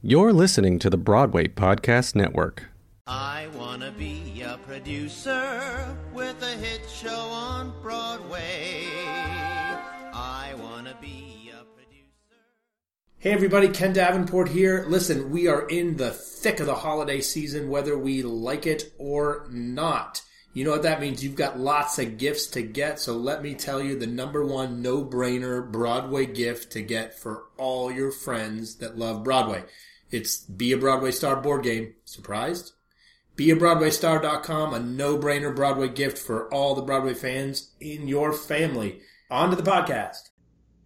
You're listening to the Broadway Podcast Network. I wanna be a producer with a hit show on Broadway. I wanna be a producer. Hey everybody, Ken Davenport here. Listen, we are in the thick of the holiday season, whether we like it or not. You know what that means? You've got lots of gifts to get, so let me tell you the number one no brainer Broadway gift to get for all your friends that love Broadway. It's Be a Broadway Star board game. Surprised? BeABroadwayStar.com, a no brainer Broadway gift for all the Broadway fans in your family. On to the podcast.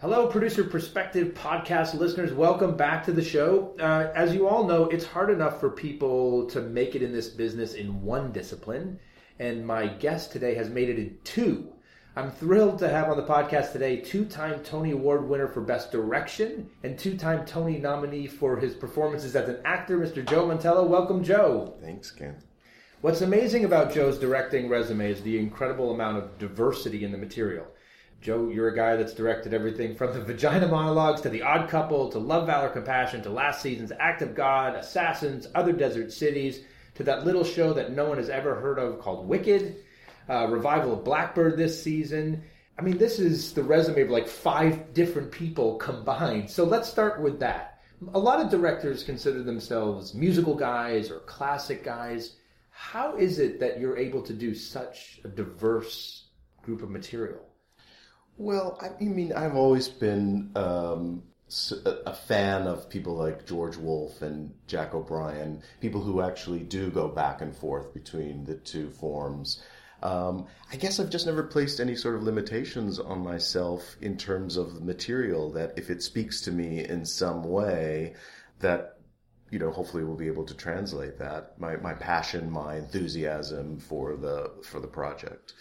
Hello, Producer Perspective podcast listeners. Welcome back to the show. Uh, as you all know, it's hard enough for people to make it in this business in one discipline, and my guest today has made it in two. I'm thrilled to have on the podcast today two time Tony Award winner for Best Direction and two time Tony nominee for his performances as an actor, Mr. Joe Mantello. Welcome, Joe. Thanks, Ken. What's amazing about Joe's directing resume is the incredible amount of diversity in the material. Joe, you're a guy that's directed everything from the Vagina Monologues to The Odd Couple to Love, Valor, Compassion to last season's Act of God, Assassins, Other Desert Cities to that little show that no one has ever heard of called Wicked, uh, revival of Blackbird this season. I mean, this is the resume of like five different people combined. So let's start with that. A lot of directors consider themselves musical guys or classic guys. How is it that you're able to do such a diverse group of material? Well, I mean, I've always been um, a fan of people like George Wolfe and Jack O'Brien, people who actually do go back and forth between the two forms. Um, I guess I've just never placed any sort of limitations on myself in terms of the material that if it speaks to me in some way, that you know, hopefully we'll be able to translate that my, my passion, my enthusiasm for the for the project.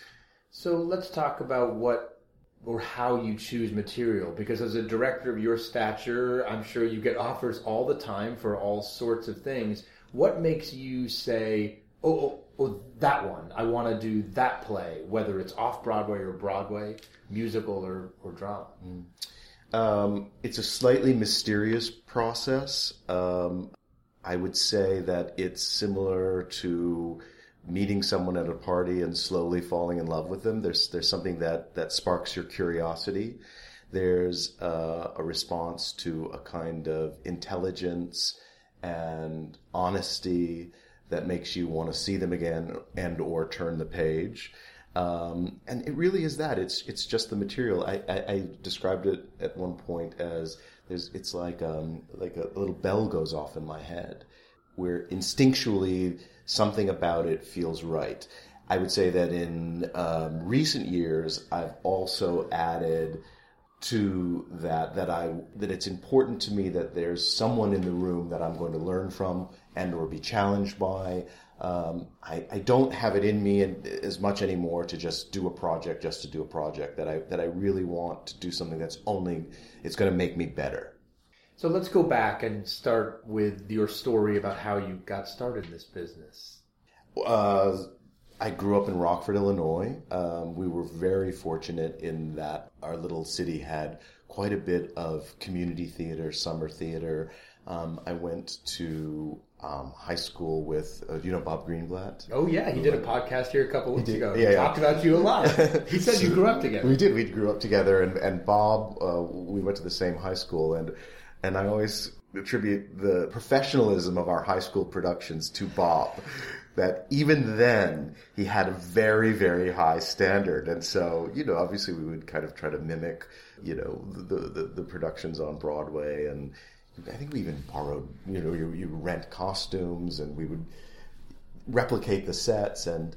So let's talk about what or how you choose material. Because as a director of your stature i'm sure you get offers all the time for all sorts of things. What makes you say oh, oh, oh that one. I want to do that play whether it's off broadway or broadway musical or, or drama? Mm. um, it's a slightly mysterious process. Um, i would say that it's similar to meeting someone at a party and slowly falling in love with them. There's there's something that that sparks your curiosity. There's uh, a response to a kind of intelligence and honesty that makes you want to see them again and or turn the page. Um, and it really is that. It's it's just the material. I, I, I described it at one point as there's it's like um, like a little bell goes off in my head, where instinctually something about it feels right. I would say that in um, recent years, I've also added to that that I that it's important to me that there's someone in the room that I'm going to learn from and or be challenged by. Um, I, I don't have it in me as much anymore to just do a project just to do a project. That I that I really want to do something that's only it's going to make me better. So let's go back and start with your story about how you got started in this business. Uh, I grew up in Rockford, Illinois. Um, we were very fortunate in that our little city had quite a bit of community theater, summer theater. Um, I went to um, high school with, uh, you know, Bob Greenblatt? Oh, yeah. He did a podcast here a couple weeks ago. Yeah, he yeah. talked about you a lot. He said you grew up together. We did. We grew up together. And, and Bob, uh, we went to the same high school. And and I always attribute the professionalism of our high school productions to Bob. That even then he had a very, very high standard. And so, you know, obviously we would kind of try to mimic, you know, the, the, the productions on Broadway. And I think we even borrowed, you know, you, you rent costumes and we would replicate the sets. And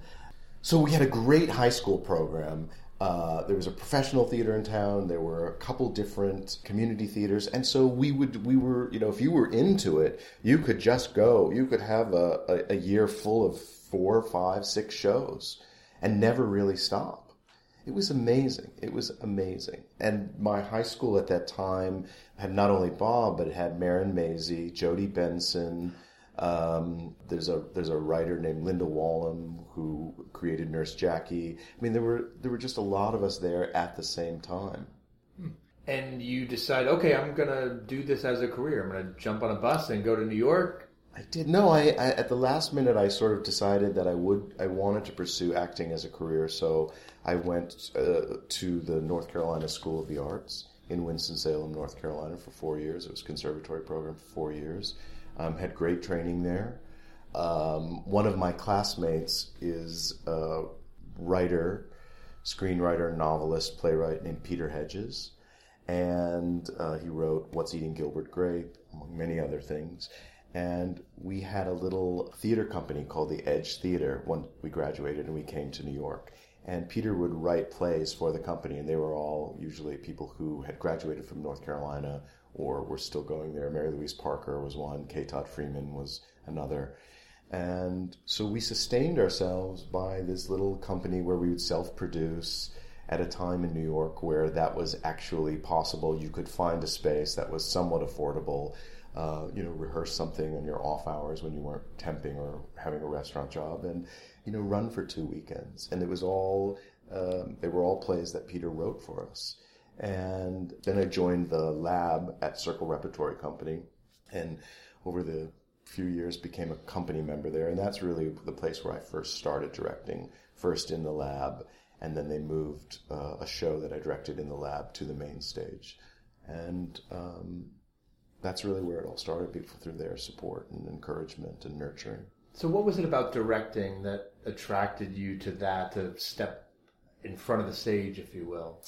so we had a great high school program Uh, there was a professional theater in town. There were a couple different community theaters, and so we would we were you know if you were into it, you could just go. You could have a, a, a year full of four, five, six shows, and never really stop. It was amazing. It was amazing. And my high school at that time had not only Bob, but it had Marin Mazzie, Jodi Benson. Um, there's a there's a writer named Linda Wallem who created Nurse Jackie. I mean, there were there were just a lot of us there at the same time. And you decide, okay, I'm gonna do this as a career. I'm gonna jump on a bus and go to New York. I did no. I, I at the last minute I sort of decided that I would I wanted to pursue acting as a career. So I went uh, to the North Carolina School of the Arts in Winston Salem, North Carolina, for four years. It was a conservatory program for four years. Um, had great training there. Um, one of my classmates is a writer, screenwriter, novelist, playwright named Peter Hedges, and uh, he wrote "What's Eating Gilbert Grape," among many other things. And we had a little theater company called the Edge Theater when we graduated and we came to New York. And Peter would write plays for the company, and they were all usually people who had graduated from North Carolina or were still going there. Mary Louise Parker was one, K. Todd Freeman was another. And so we sustained ourselves by this little company where we would self produce at a time in New York where that was actually possible. You could find a space that was somewhat affordable. Uh, you know, rehearse something on your off hours when you weren't temping or having a restaurant job, and you know, run for two weekends. And it was all um, they were all plays that Peter wrote for us. And then I joined the lab at Circle Repertory Company, and over the few years became a company member there. And that's really the place where I first started directing. First in the lab, and then they moved uh, a show that I directed in the lab to the main stage. And um, that's really where it all started. People through their support and encouragement and nurturing. So, what was it about directing that attracted you to that, to step in front of the stage, if you will?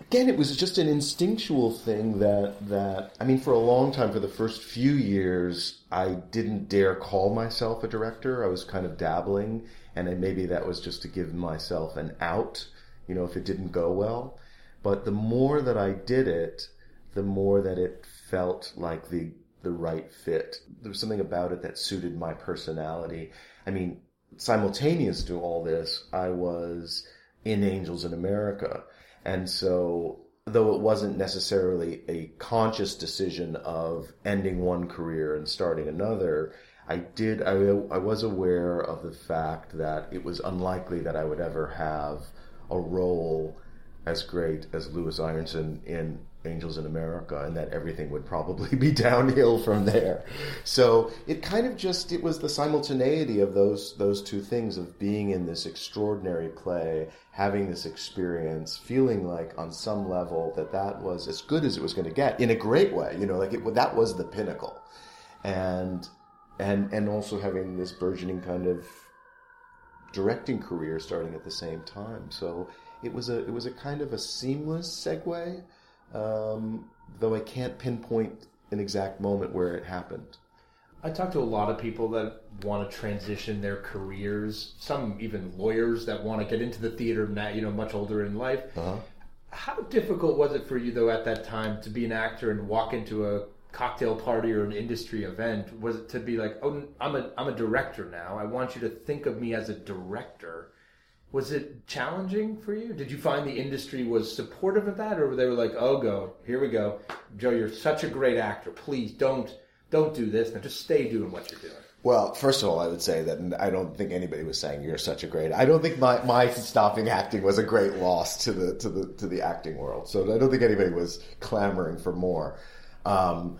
Again, it was just an instinctual thing that that I mean, for a long time, for the first few years, I didn't dare call myself a director. I was kind of dabbling, and maybe that was just to give myself an out, you know, if it didn't go well. But the more that I did it, the more that it felt like the the right fit. There was something about it that suited my personality. I mean, simultaneous to all this, I was in Angels in America. And so, though it wasn't necessarily a conscious decision of ending one career and starting another, I did, I, I was aware of the fact that it was unlikely that I would ever have a role as great as Louis Ironson in Angels in America, and that everything would probably be downhill from there. So it kind of just it was the simultaneity of those those two things of being in this extraordinary play, having this experience, feeling like on some level that that was as good as it was going to get in a great way. You know, like it, that was the pinnacle, and and and also having this burgeoning kind of directing career starting at the same time. So it was a it was a kind of a seamless segue, um, though I can't pinpoint an exact moment where it happened. I talk to a lot of people that want to transition their careers. Some even lawyers that want to get into the theater now, you know, much older in life. Uh-huh. How difficult was it for you though at that time to be an actor and walk into a cocktail party or an industry event? Was it to be like, oh, I'm a I'm a director now. I want you to think of me as a director. Was it challenging for you? Did you find the industry was supportive of that, or were they were like, "Oh, go here we go, Joe, you're such a great actor. Please don't don't do this. Now just stay doing what you're doing." Well, first of all, I would say that I don't think anybody was saying you're such a great. I don't think my, my stopping acting was a great loss to the to the to the acting world. So I don't think anybody was clamoring for more. Um,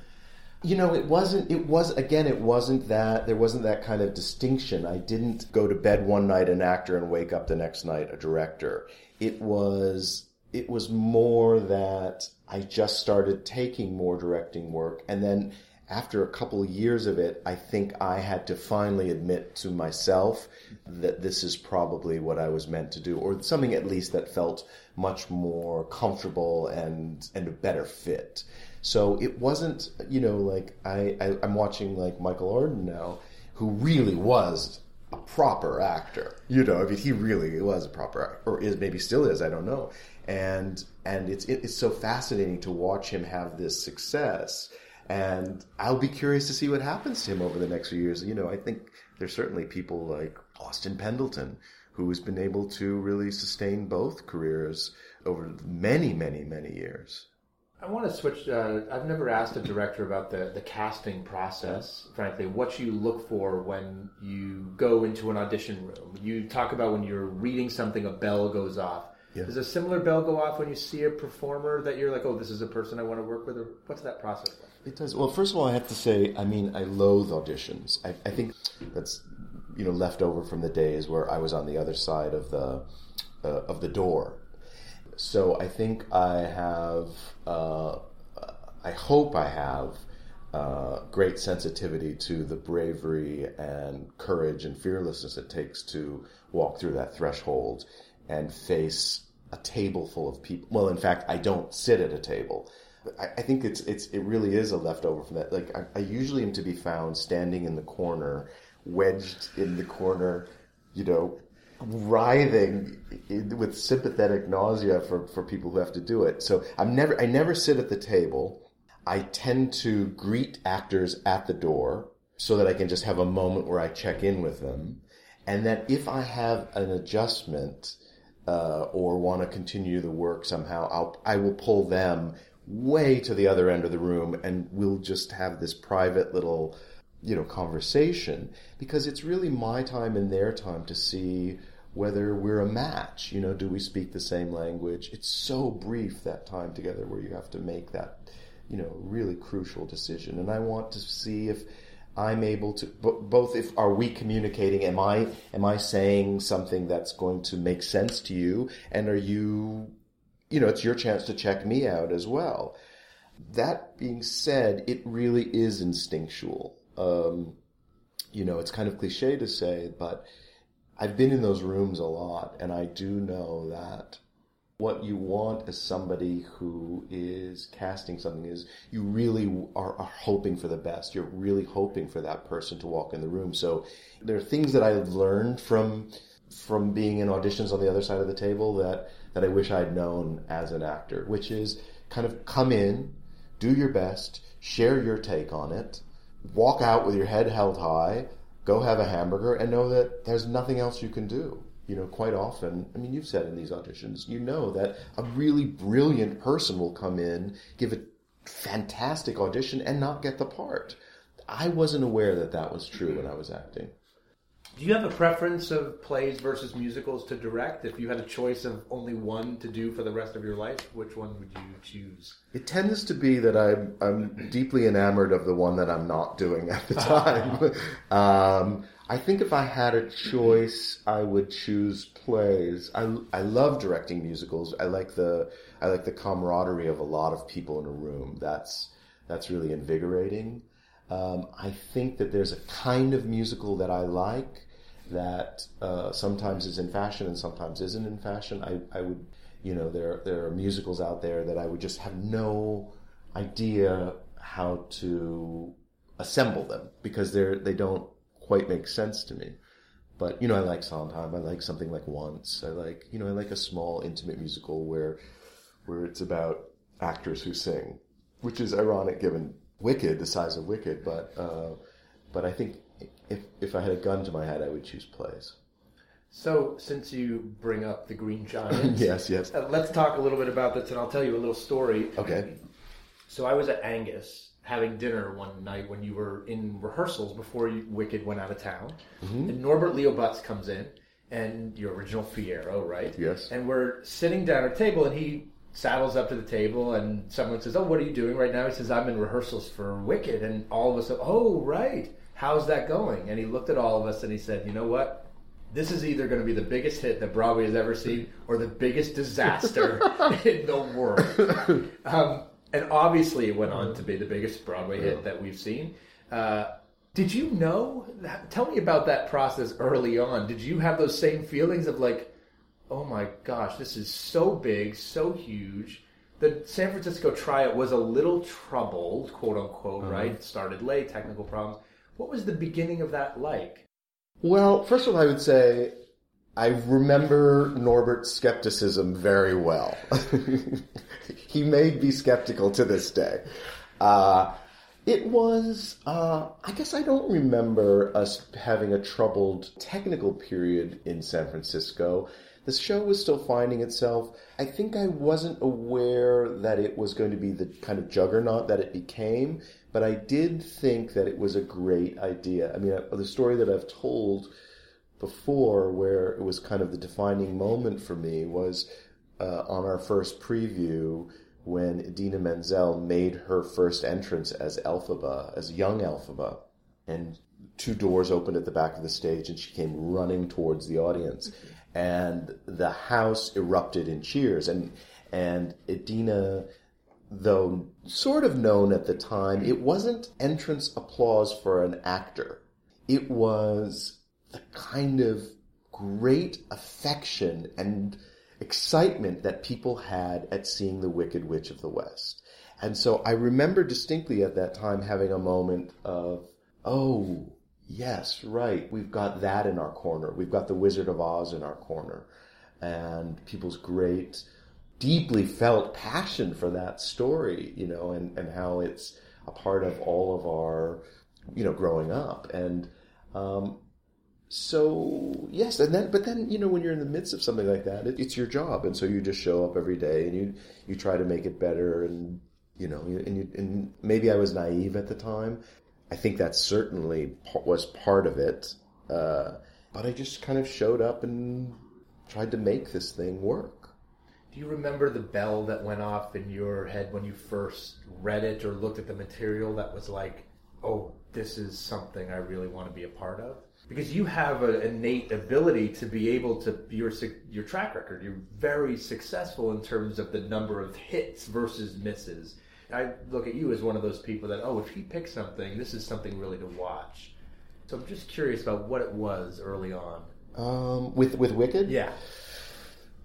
you know, it wasn't. It was again. It wasn't that there wasn't that kind of distinction. I didn't go to bed one night an actor and wake up the next night a director. It was. It was more that I just started taking more directing work, and then after a couple of years of it, I think I had to finally admit to myself that this is probably what I was meant to do, or something at least that felt much more comfortable and and a better fit. So it wasn't, you know, like I, I I'm watching like Michael Arden now, who really was a proper actor. You know, I mean, he really was a proper actor, or is maybe still is. I don't know. And and it's it's so fascinating to watch him have this success. And I'll be curious to see what happens to him over the next few years. You know, I think there's certainly people like Austin Pendleton who has been able to really sustain both careers over many, many, many years. I want to switch. Uh, I've never asked a director about the, the casting process, frankly, what you look for when you go into an audition room. You talk about when you're reading something, a bell goes off. Yeah. Does a similar bell go off when you see a performer that you're like, oh, this is a person I want to work with? Or what's that process like? It does. Well, first of all, I have to say, I mean, I loathe auditions. I, I think that's you know left over from the days where I was on the other side of the uh, of the door. So I think I have. Uh, I hope I have uh, great sensitivity to the bravery and courage and fearlessness it takes to walk through that threshold and face a table full of people. Well, in fact, I don't sit at a table. I, think it's it's it really is a leftover from that. Like I, I usually am to be found standing in the corner, wedged in the corner, you know, writhing with sympathetic nausea for, for people who have to do it. So I'm never I never sit at the table. I tend to greet actors at the door so that I can just have a moment where I check in with them. And that if I have an adjustment uh, or want to continue the work somehow, I'll, I will pull them way to the other end of the room and we'll just have this private little, you know, conversation because it's really my time and their time to see whether we're a match. You know, do we speak the same language? It's so brief that time together where you have to make that, you know, really crucial decision. And I want to see if I'm able to both if are we communicating am I am I saying something that's going to make sense to you and are you you know it's your chance to check me out as well that being said it really is instinctual um, you know it's kind of cliche to say but I've been in those rooms a lot and I do know that what you want as somebody who is casting something is you really are, are, hoping for the best. You're really hoping for that person to walk in the room. So there are things that I've learned from from being in auditions on the other side of the table that that I wish I'd known as an actor, which is kind of come in, do your best, share your take on it, walk out with your head held high, go have a hamburger, and know that there's nothing else you can do you know, quite often, I mean, you've said in these auditions, you know that a really brilliant person will come in, give a fantastic audition, and not get the part. I wasn't aware that that was true when I was acting. Do you have a preference of plays versus musicals to direct? If you had a choice of only one to do for the rest of your life, which one would you choose? It tends to be that I'm, I'm deeply enamored of the one that I'm not doing at the time. um, I think if I had a choice, I would choose plays. I, I love directing musicals. I like the I like the camaraderie of a lot of people in a room. That's that's really invigorating. Um, I think that there's a kind of musical that I like that uh, sometimes is in fashion and sometimes isn't in fashion. I, I would, you know, there there are musicals out there that I would just have no idea how to assemble them because they're they don't quite make sense to me. But you know, I like Sondheim. I like something like Once. I like you know, I like a small intimate musical where where it's about actors who sing, which is ironic given Wicked, the size of Wicked. But uh, but I think if if I had a gun to my head, I would choose plays. So, since you bring up the Green Giant, yes, yes, uh, let's talk a little bit about this, and I'll tell you a little story. Okay. So, I was at Angus having dinner one night when you were in rehearsals before you, Wicked went out of town, Mm-hmm. and Norbert Leo Butz comes in, and your original Fiyero, right? Yes. And we're sitting down at a table, and he saddles up to the table, and someone says, "Oh, what are you doing right now?" He says, "I'm in rehearsals for Wicked," and all of us, said, "Oh, right. How's that going?" And he looked at all of us, and he said, "You know what?" This is either going to be the biggest hit that Broadway has ever seen or the biggest disaster in the world. Um, and obviously it went on to be the biggest Broadway hit that we've seen. Uh, did you know? That, tell me about that process early on. Did you have those same feelings of like, oh my gosh, this is so big, so huge? The San Francisco tryout was a little troubled, quote unquote, right? It started late, technical problems. What was the beginning of that like? Well, first of all, I would say I remember Norbert's skepticism very well. he may be skeptical to this day. Uh, it was, uh, I guess I don't remember us having a troubled technical period in San Francisco. The show was still finding itself. I think I wasn't aware that it was going to be the kind of juggernaut that it became, but I did think that it was a great idea. I mean, uh, the story that I've told before, where it was kind of the defining moment for me, was uh, on our first preview when Idina Menzel made her first entrance as Elphaba, as young Elphaba, and two doors opened at the back of the stage, and she came running towards the audience, and the house erupted in cheers, and and Idina. Though sort of known at the time, it wasn't entrance applause for an actor. It was the kind of great affection and excitement that people had at seeing the Wicked Witch of the West. And so I remember distinctly at that time having a moment of, oh, yes, right, we've got that in our corner. We've got the Wizard of Oz in our corner. And people's great, deeply felt passion for that story, you know, and, and how it's a part of all of our, you know, growing up. And um, so yes, and then but then you know when you're in the midst of something like that, it, it's your job, and so you just show up every day and you you try to make it better, and you know, and you, and maybe I was naive at the time. I think that certainly was part of it, uh, but I just kind of showed up and tried to make this thing work. Do you remember the bell that went off in your head when you first read it or looked at the material that was like, oh, this is something I really want to be a part of? because you have an innate ability to be able to your your track record. You're very successful in terms of the number of hits versus misses. I look at you as one of those people that oh, if he picks something, this is something really to watch. So I'm just curious about what it was early on. Um, with with Wicked, yeah.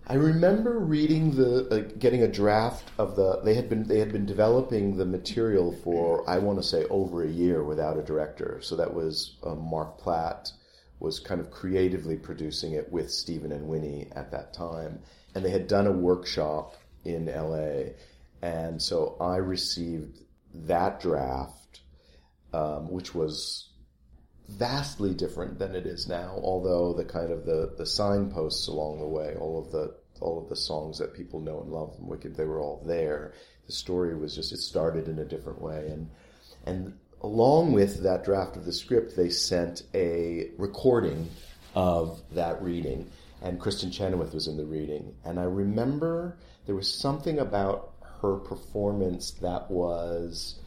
I remember reading the uh, getting a draft of the they had been they had been developing the material for I want to say over a year without a director. So that was uh, Marc Platt was kind of creatively producing it with Stephen and Winnie at that time, and they had done a workshop in L.A. And so I received that draft, um, which was vastly different than it is now. Although the kind of the the signposts along the way, all of the all of the songs that people know and love from Wicked, they were all there. The story was just it started in a different way, and and along with that draft of the script, they sent a recording of that reading, and Kristin Chenoweth was in the reading, and I remember there was something about her performance that was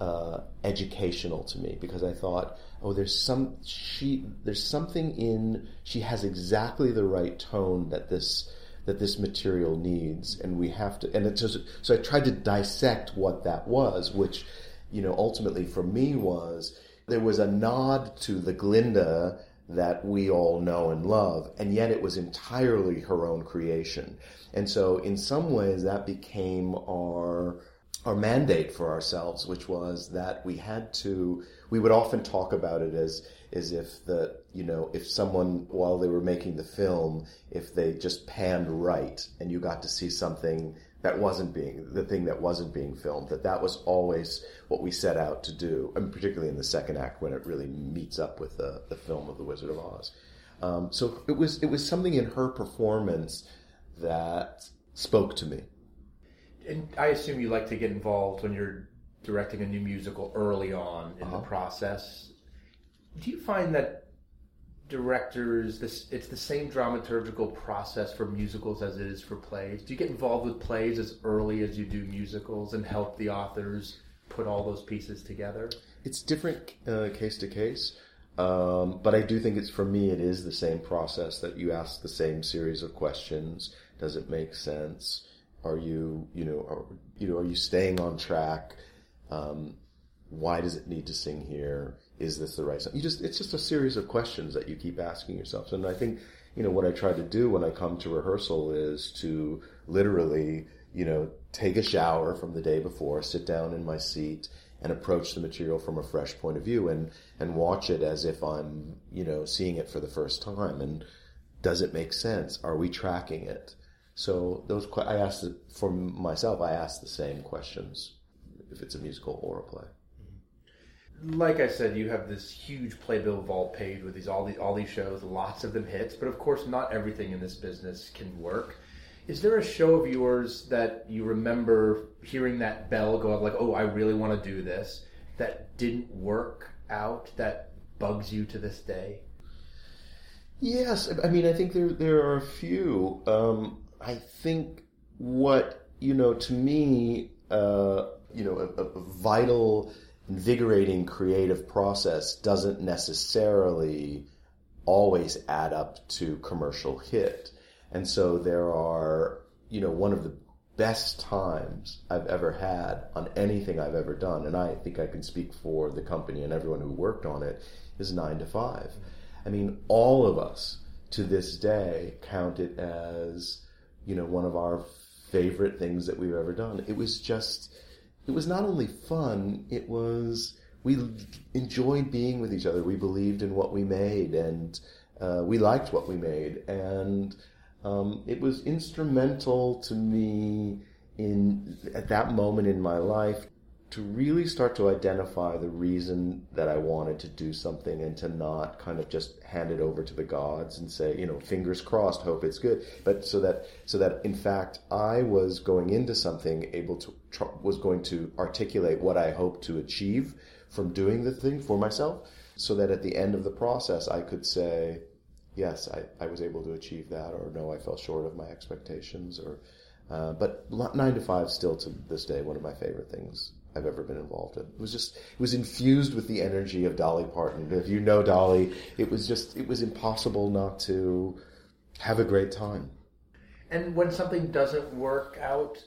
uh, educational to me because I thought, oh, there's some she there's something in she has exactly the right tone that this that this material needs, and we have to. And it just so I tried to dissect what that was, which you know ultimately for me was there was a nod to the Glinda that we all know and love, and yet it was entirely her own creation. And so, in some ways, that became our our mandate for ourselves, which was that we had to. We would often talk about it as as if the you know if someone while they were making the film if they just panned right and you got to see something that wasn't being the thing that wasn't being filmed that that was always what we set out to do and particularly in the second act when it really meets up with the, the film of the wizard of oz. Um, so it was it was something in her performance that spoke to me. And i assume you like to get involved when you're directing a new musical early on in uh-huh. the process. Do you find that directors this it's the same dramaturgical process for musicals as it is for plays. Do you get involved with plays as early as you do musicals and help the authors put all those pieces together? It's different uh, case to case um, but i do think it's for me it is the same process that you ask the same series of questions. Does it make sense? Are you you know are, you know are you staying on track? Um, why does it need to sing here is this the right song? You just it's just a series of questions that you keep asking yourself. And I think you know what I try to do when I come to rehearsal is to literally you know take a shower from the day before, sit down in my seat, and approach the material from a fresh point of view and and watch it as if I'm you know, seeing it for the first time, and does it make sense? Are we tracking it? So those I asked for myself. I ask the same questions if it's a musical or a play. Like I said, you have this huge playbill vault page with these all these all these shows, lots of them hits, but of course, not everything in this business can work. Is there a show of yours that you remember hearing that bell go up, like, "Oh, I really want to do this," that didn't work out, that bugs you to this day? Yes, I mean, I think there there are a few. Um, I think what you know to me, uh, you know, a, a vital, invigorating creative process doesn't necessarily always add up to commercial hit, and so there are, you know, one of the best times I've ever had on anything I've ever done, and I think I can speak for the company and everyone who worked on it, is nine to five. I mean, all of us to this day count it as, you know, one of our favorite things that we've ever done. It was just, it was not only fun, it was, we enjoyed being with each other. We believed in what we made and uh, we liked what we made. And um, it was instrumental to me in, at that moment in my life, to really start to identify the reason that I wanted to do something and to not kind of just hand it over to the gods and say, you know, fingers crossed, hope it's good. But so that, so that in fact I was going into something able to, was going to articulate what I hoped to achieve from doing the thing for myself so that at the end of the process I could say, yes, I, I was able to achieve that or no, I fell short of my expectations or, uh, but nine to five still to this day, one of my favorite things I've ever been involved in. It was just, it was infused with the energy of Dolly Parton. If you know Dolly, it was just, it was impossible not to have a great time. And when something doesn't work out,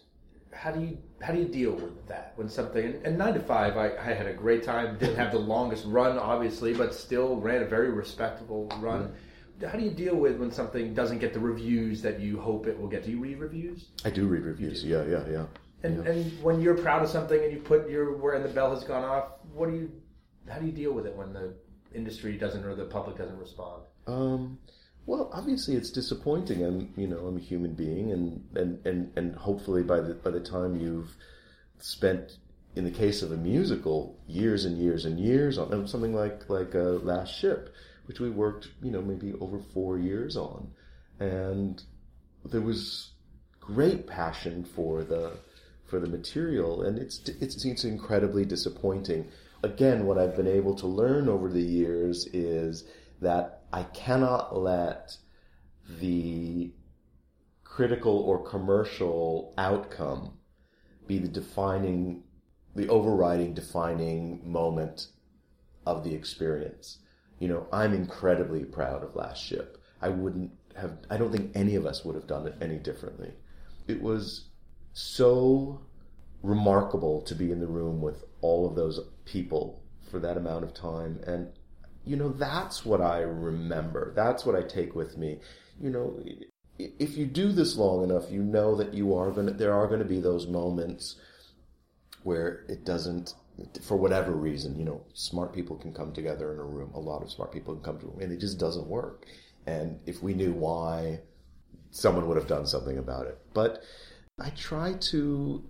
how do you how do you deal with that? When something and, and nine to five, I, I had a great time. Didn't have the longest run, obviously, but still ran a very respectable run. Mm-hmm. How do you deal with when something doesn't get the reviews that you hope it will get? Do you read reviews? I do read reviews. Yeah, yeah, yeah. And, and when you're proud of something and you put your where and the bell has gone off, what do you how do you deal with it when the industry doesn't or the public doesn't respond? Um, well, obviously it's disappointing. I'm, you know, I'm a human being, and and and and hopefully by the by the time you've spent, in the case of a musical, years and years and years on something like like uh, Last Ship, which we worked, you know, maybe over four years on, and there was great passion for the for the material, and it's it's it's incredibly disappointing. Again, what I've been able to learn over the years is that I cannot let the critical or commercial outcome be the defining, the overriding defining moment of the experience. You know, I'm incredibly proud of Last Ship. I wouldn't have, I don't think any of us would have done it any differently. It was so remarkable to be in the room with all of those people for that amount of time. And, you know, that's what I remember. That's what I take with me. You know, if you do this long enough, you know that you are going to, there are going to be those moments where it doesn't, for whatever reason, you know, smart people can come together in a room. A lot of smart people can come to a room and it just doesn't work. And if we knew why, someone would have done something about it. But I try to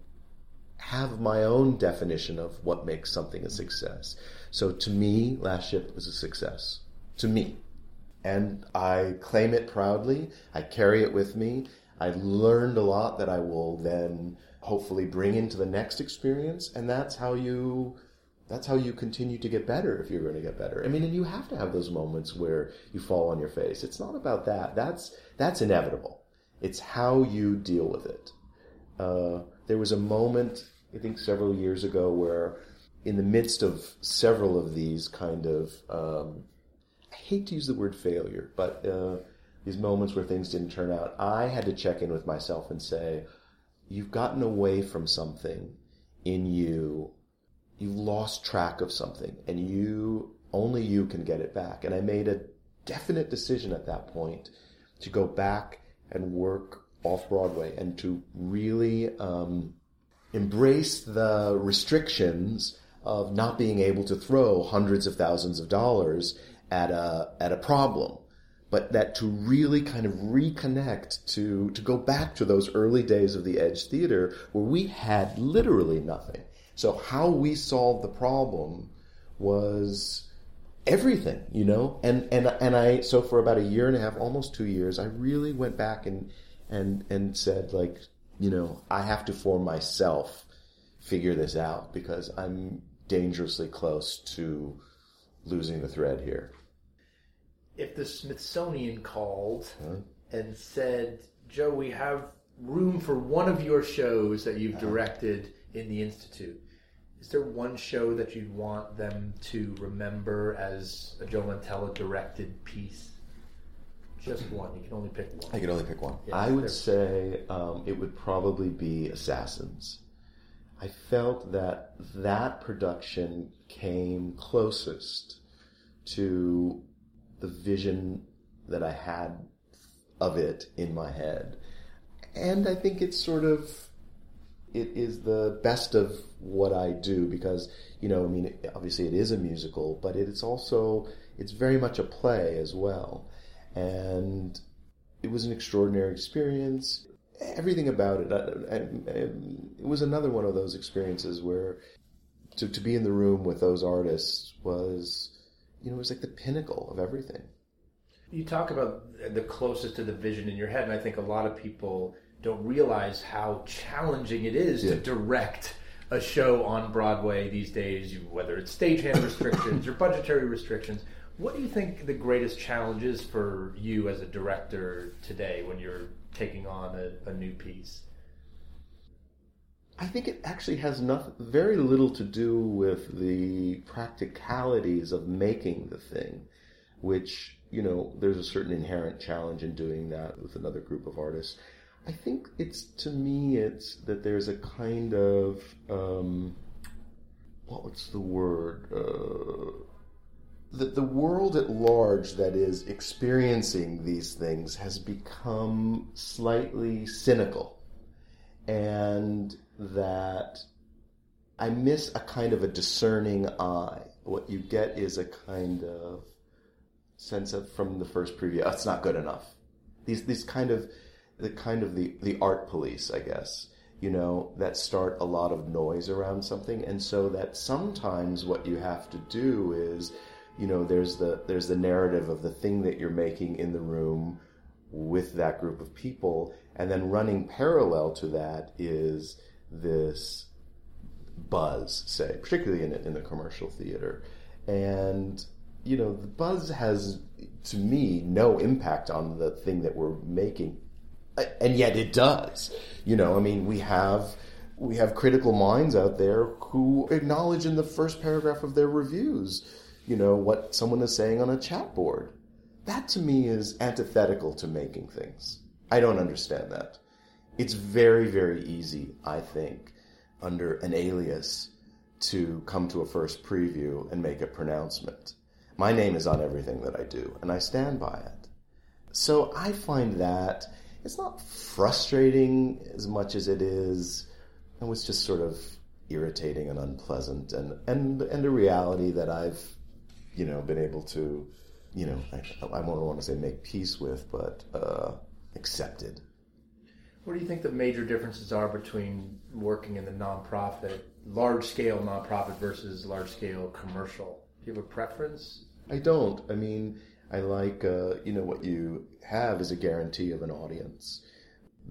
have my own definition of what makes something a success. So to me, Last Ship was a success. To me. And I claim it proudly. I carry it with me. I learned a lot that I will then hopefully bring into the next experience. And that's how you, that's how you continue to get better if you're going to get better. I mean, and you have to have those moments where you fall on your face. It's not about that. That's, that's inevitable. It's how you deal with it. Uh, there was a moment, I think several years ago, where in the midst of several of these kind of, um, I hate to use the word failure, but uh, these moments where things didn't turn out, I had to check in with myself and say, you've gotten away from something in you, you've lost track of something, and you, only you can get it back. And I made a definite decision at that point to go back and work off Broadway and to really um, embrace the restrictions of not being able to throw hundreds of thousands of dollars at a at a problem, but that to really kind of reconnect to to go back to those early days of the Edge Theater where we had literally nothing. So how we solved the problem was everything, you know. And and and I so for about a year and a half, almost two years, I really went back and and and said like, you know, I have to for myself figure this out because I'm dangerously close to losing the thread here. If the Smithsonian called and said, Joe, we have room for one of your shows that you've uh-huh. directed in the Institute, is there one show that you'd want them to remember as a Joe Mantello directed piece? Just one. You can only pick one. I can only pick one. Yeah, I would say um, it would probably be Assassins. I felt that that production came closest to the vision that I had of it in my head. And I think it's sort of it is the best of what I do because you know I mean obviously it is a musical but it's also it's very much a play as well and it was an extraordinary experience. Everything about it I, I, I- it was another one of those experiences where to, to be in the room with those artists was you know it was like the pinnacle of everything. You talk about the closest to the vision in your head, and I think a lot of people don't realize how challenging it is to direct a show on Broadway these days, whether it's stagehand restrictions or budgetary restrictions. What do you think the greatest challenge is for you as a director today when you're taking on a, a new piece? I think it actually has nothing, very little to do with the practicalities of making the thing, which, you know, there's a certain inherent challenge in doing that with another group of artists. I think it's, to me, it's that there's a kind of, um, what's the word? Uh, the, the world at large that is experiencing these things has become slightly cynical and that I miss a kind of a discerning eye. What you get is a kind of sense of from the first preview, "Oh, it's not good enough. These these kind of the kind of the the art police, I guess, you know, that start a lot of noise around something, and so that sometimes what you have to do is, you know, there's the there's the narrative of the thing that you're making in the room with that group of people, and then running parallel to that is this buzz, say, particularly in in the commercial theater, and you know the buzz has to me no impact on the thing that we're making, and yet it does. You know, I mean, we have we have critical minds out there who acknowledge in the first paragraph of their reviews, you know, what someone is saying on a chat board. That to me is antithetical to making things. I don't understand that. It's very, very easy, I think, under an alias to come to a first preview and make a pronouncement. My name is on everything that I do, and I stand by it. So I find that it's not frustrating as much as it is, it was just sort of irritating and unpleasant, and and and a reality that I've, you know, been able to, you know, I, I won't want to say make peace with, but uh, accepted. What do you think the major differences are between working in the nonprofit, large scale nonprofit versus large scale commercial? Do you have a preference? I don't. I mean, I like, uh, you know, what you have is a guarantee of an audience.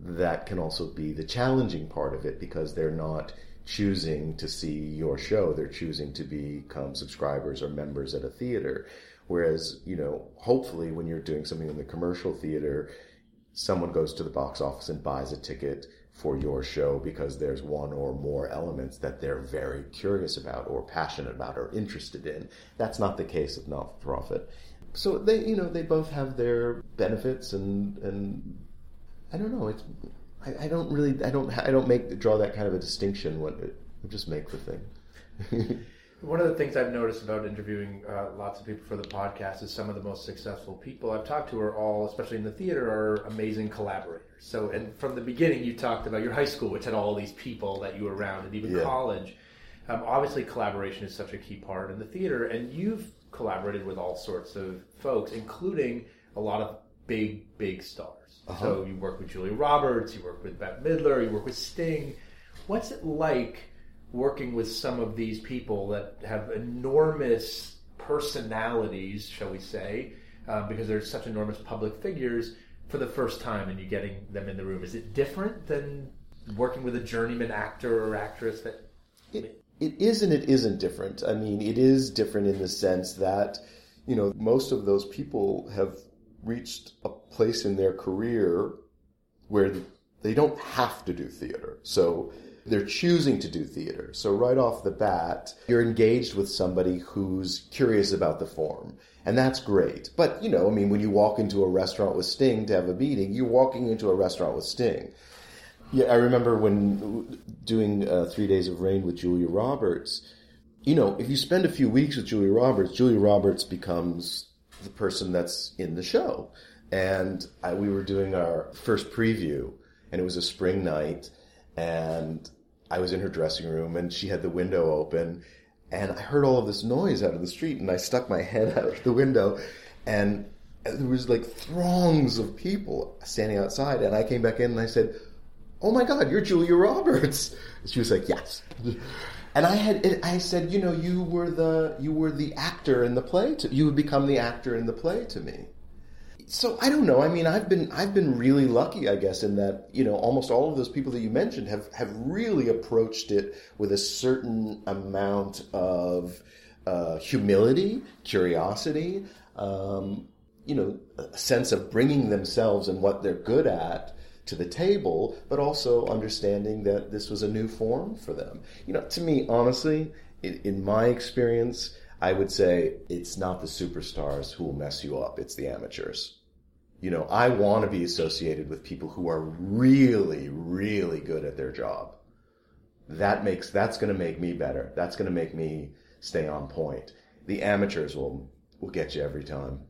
That can also be the challenging part of it because they're not choosing to see your show. They're choosing to become subscribers or members at a theater. Whereas, you know, hopefully when you're doing something in the commercial theater, someone goes to the box office and buys a ticket for your show because there's one or more elements that they're very curious about or passionate about or interested in. That's not the case of not-for-profit. So they, you know, they both have their benefits and and I don't know. It's I, I don't really I don't I don't make draw that kind of a distinction when it, I just make the thing. One of the things I've noticed about interviewing uh, lots of people for the podcast is some of the most successful people I've talked to are all, especially in the theater, are amazing collaborators. So, and from the beginning, you talked about your high school, which had all these people that you were around, and even Yeah. college. Um, obviously, collaboration is such a key part in the theater, and you've collaborated with all sorts of folks, including a lot of big, big stars. So you work with Julia Roberts, you work with Bette Midler, you work with Sting. What's it like working with some of these people that have enormous personalities, shall we say, uh, because they're such enormous public figures for the first time and you're getting them in the room? Is it different than working with a journeyman actor or actress that It, it is and it isn't different. I mean, it is different in the sense that, you know, most of those people have reached a place in their career where they don't have to do theater. So they're choosing to do theater. So right off the bat, you're engaged with somebody who's curious about the form. And that's great. But, you know, I mean, when you walk into a restaurant with Sting to have a meeting, you're walking into a restaurant with Sting. Yeah, I remember when doing uh, Three Days of Rain with Julia Roberts. You know, if you spend a few weeks with Julia Roberts, Julia Roberts becomes the person that's in the show. And I, we were doing our first preview, and it was a spring night, and I was in her dressing room, and she had the window open, and I heard all of this noise out of the street, and I stuck my head out of the window, and there was like throngs of people standing outside, and I came back in and I said, "Oh my God, you're Julia Roberts." She was like, "Yes." And I had, I said, you know, you were the, you were the actor in the play. To, you would become the actor in the play to me. So I don't know. I mean, I've been, I've been really lucky, I guess, in that you know, almost all of those people that you mentioned have have really approached it with a certain amount of uh, humility, curiosity, um, you know, a sense of bringing themselves and what they're good at to the table, but also understanding that this was a new form for them. You know, to me, honestly, in, in my experience, I would say it's not the superstars who will mess you up, it's the amateurs. You know, I want to be associated with people who are really, really good at their job. That makes, that's going to make me better. That's going to make me stay on point. The amateurs will, will get you every time.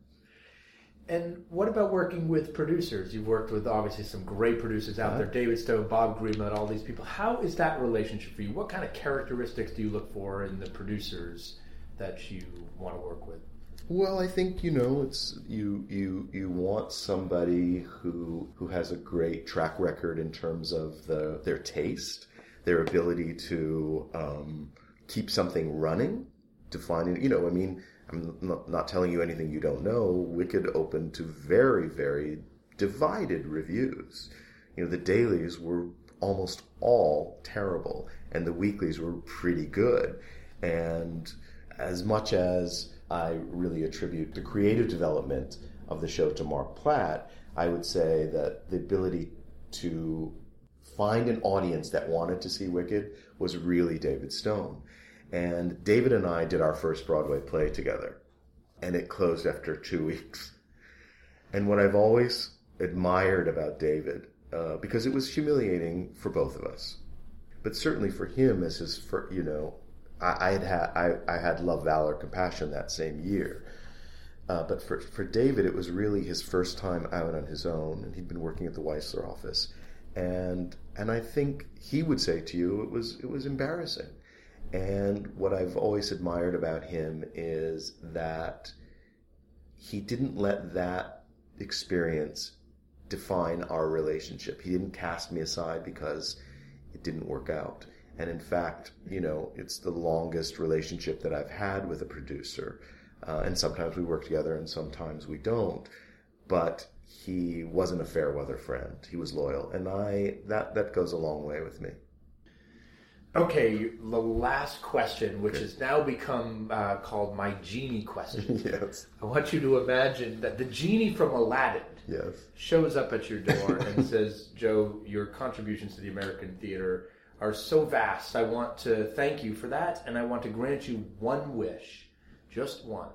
And what about working with producers? You've worked with obviously some great producers out there, David Stone, Bob Greenblatt, all these people. How is that relationship for you? What kind of characteristics do you look for in the producers that you want to work with? Well, I think you know it's you you you want somebody who who has a great track record in terms of the their taste, their ability to um, keep something running, to find it. You know, I mean, I'm not, telling you anything you don't know. Wicked opened to very very divided reviews. You know, the dailies were almost all terrible, and the weeklies were pretty good. And as much as I really attribute the creative development of the show to Marc Platt, I would say that the ability to find an audience that wanted to see Wicked was really David Stone. And David and I did our first Broadway play together, and it closed after two weeks. And what I've always admired about David, uh, because it was humiliating for both of us, but certainly for him as his, fir- you know, I, I had had I, I had Love, Valor, Compassion that same year. Uh, but for, for David, it was really his first time out on his own, and he'd been working at the Weissler office, and and I think he would say to you it was it was embarrassing. And what I've always admired about him is that he didn't let that experience define our relationship. He didn't cast me aside because it didn't work out. And in fact, you know, it's the longest relationship that I've had with a producer. Uh, and sometimes we work together and sometimes we don't. But he wasn't a fair weather friend. He was loyal. And I, that, that goes a long way with me. Okay, the last question, which has now become uh, called my genie question. yes. I want you to imagine that the genie from Aladdin Yes. shows up at your door and says, Joe, your contributions to the American theater are so vast. I want to thank you for that, and I want to grant you one wish, just one.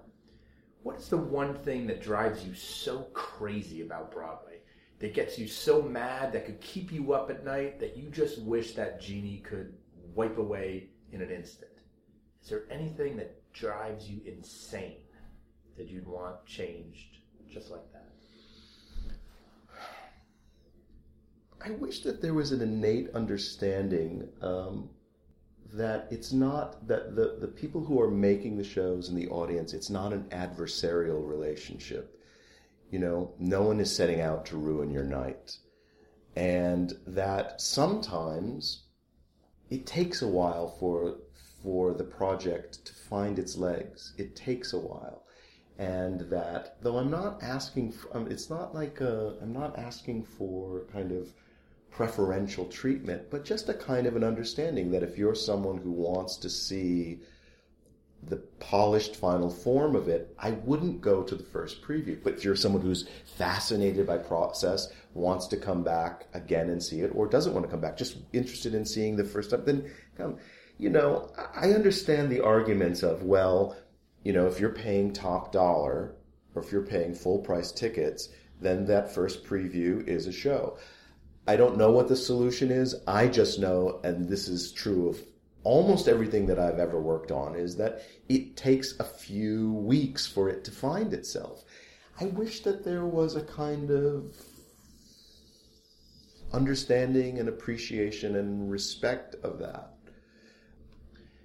What is the one thing that drives you so crazy about Broadway? That gets you so mad, that could keep you up at night, that you just wish that genie could wipe away in an instant? Is there anything that drives you insane that you'd want changed just like that? I wish that there was an innate understanding um, that it's not that the, the people who are making the shows and the audience, it's not an adversarial relationship. You know, no one is setting out to ruin your night. And that sometimes it takes a while for for the project to find its legs. It takes a while. And that, though I'm not asking, for, um, it's not like I'm not asking for kind of preferential treatment, but just a kind of an understanding that if you're someone who wants to see the polished final form of it, I wouldn't go to the first preview. But if you're someone who's fascinated by process, wants to come back again and see it, or doesn't want to come back, just interested in seeing the first time, then come. You know, I understand the arguments of, well, you know, if you're paying top dollar, or if you're paying full price tickets, then that first preview is a show. I don't know what the solution is. I just know, and this is true of almost everything that I've ever worked on, is that it takes a few weeks for it to find itself. I wish that there was a kind of understanding and appreciation and respect of that.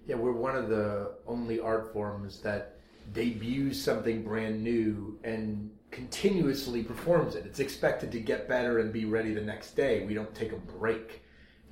Yeah, we're one of the only art forms that debuts something brand new and continuously performs it. It's expected to get better and be ready the next day. We don't take a break.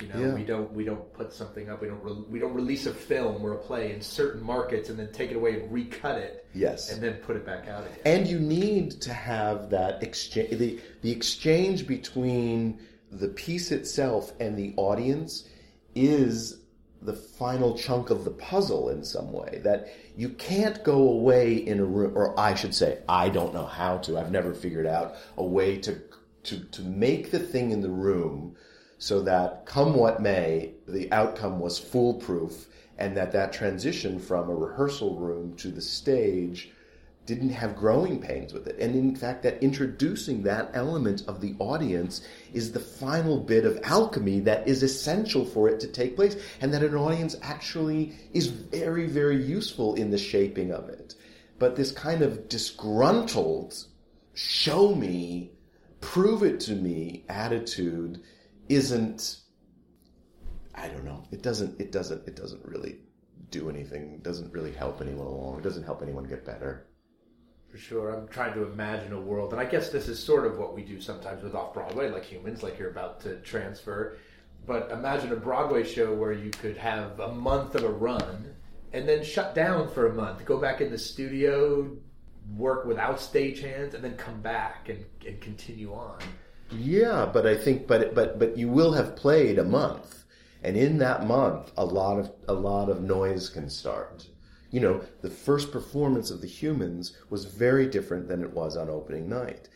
You know, Yeah. we don't we don't put something up. We don't re- we don't release a film or a play in certain markets and then take it away and recut it. Yes. and then put it back out again. And you need to have that exchange, the, the exchange between the piece itself and the audience is the final chunk of the puzzle in some way. That you can't go away in a room, or I should say, I don't know how to. I've never figured out a way to to to make the thing in the room so that come what may, the outcome was foolproof, and that that transition from a rehearsal room to the stage didn't have growing pains with it. And in fact, that introducing that element of the audience is the final bit of alchemy that is essential for it to take place, and that an audience actually is very, very useful in the shaping of it. But this kind of disgruntled, show me, prove it to me attitude isn't I don't know. It doesn't it doesn't it doesn't really do anything. It doesn't really help anyone along. It doesn't help anyone get better. For sure. I'm trying to imagine a world, and I guess this is sort of what we do sometimes with off Broadway, like humans, like you're about to transfer. But imagine a Broadway show where you could have a month of a run and then shut down for a month, go back in the studio, work without stagehands, and then come back and, and continue on. Yeah, but I think but but but you will have played a month. And in that month a lot of a lot of noise can start. You know, the first performance of the humans was very different than it was on opening night.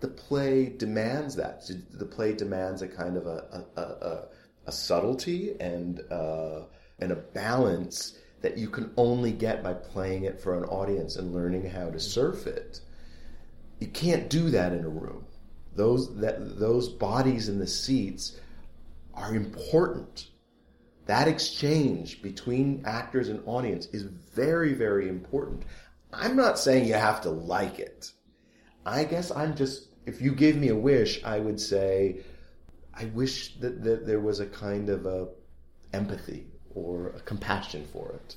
The play demands that. The play demands a kind of a a, a, a subtlety and uh, and a balance that you can only get by playing it for an audience and learning how to surf it. You can't do that in a room. Those that those bodies in the seats are important. That exchange between actors and audience is very, very important. I'm not saying you have to like it. I guess I'm just, if you gave me a wish, I would say, I wish that, that there was a kind of a empathy or a compassion for it.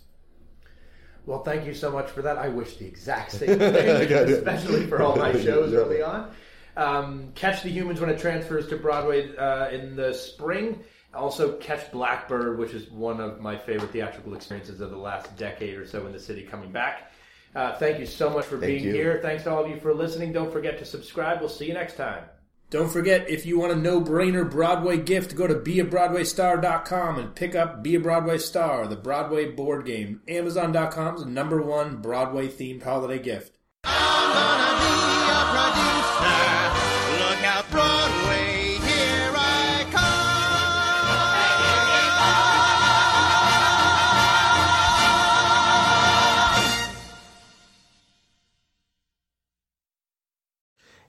Well, thank you so much for that. I wish the exact same thing, especially for all my shows early on. Um, catch the Humans when it transfers to Broadway uh, in the spring. Also, catch Blackbird, which is one of my favorite theatrical experiences of the last decade or so in the city coming back. Uh, thank you so much for Thank being you. here. Thanks to all of you for listening. Don't forget to subscribe. We'll see you next time. Don't forget, if you want a no-brainer Broadway gift, go to beabroadwaystar.com and pick up Be a Broadway Star, the Broadway board game. Amazon.com's number one Broadway-themed holiday gift.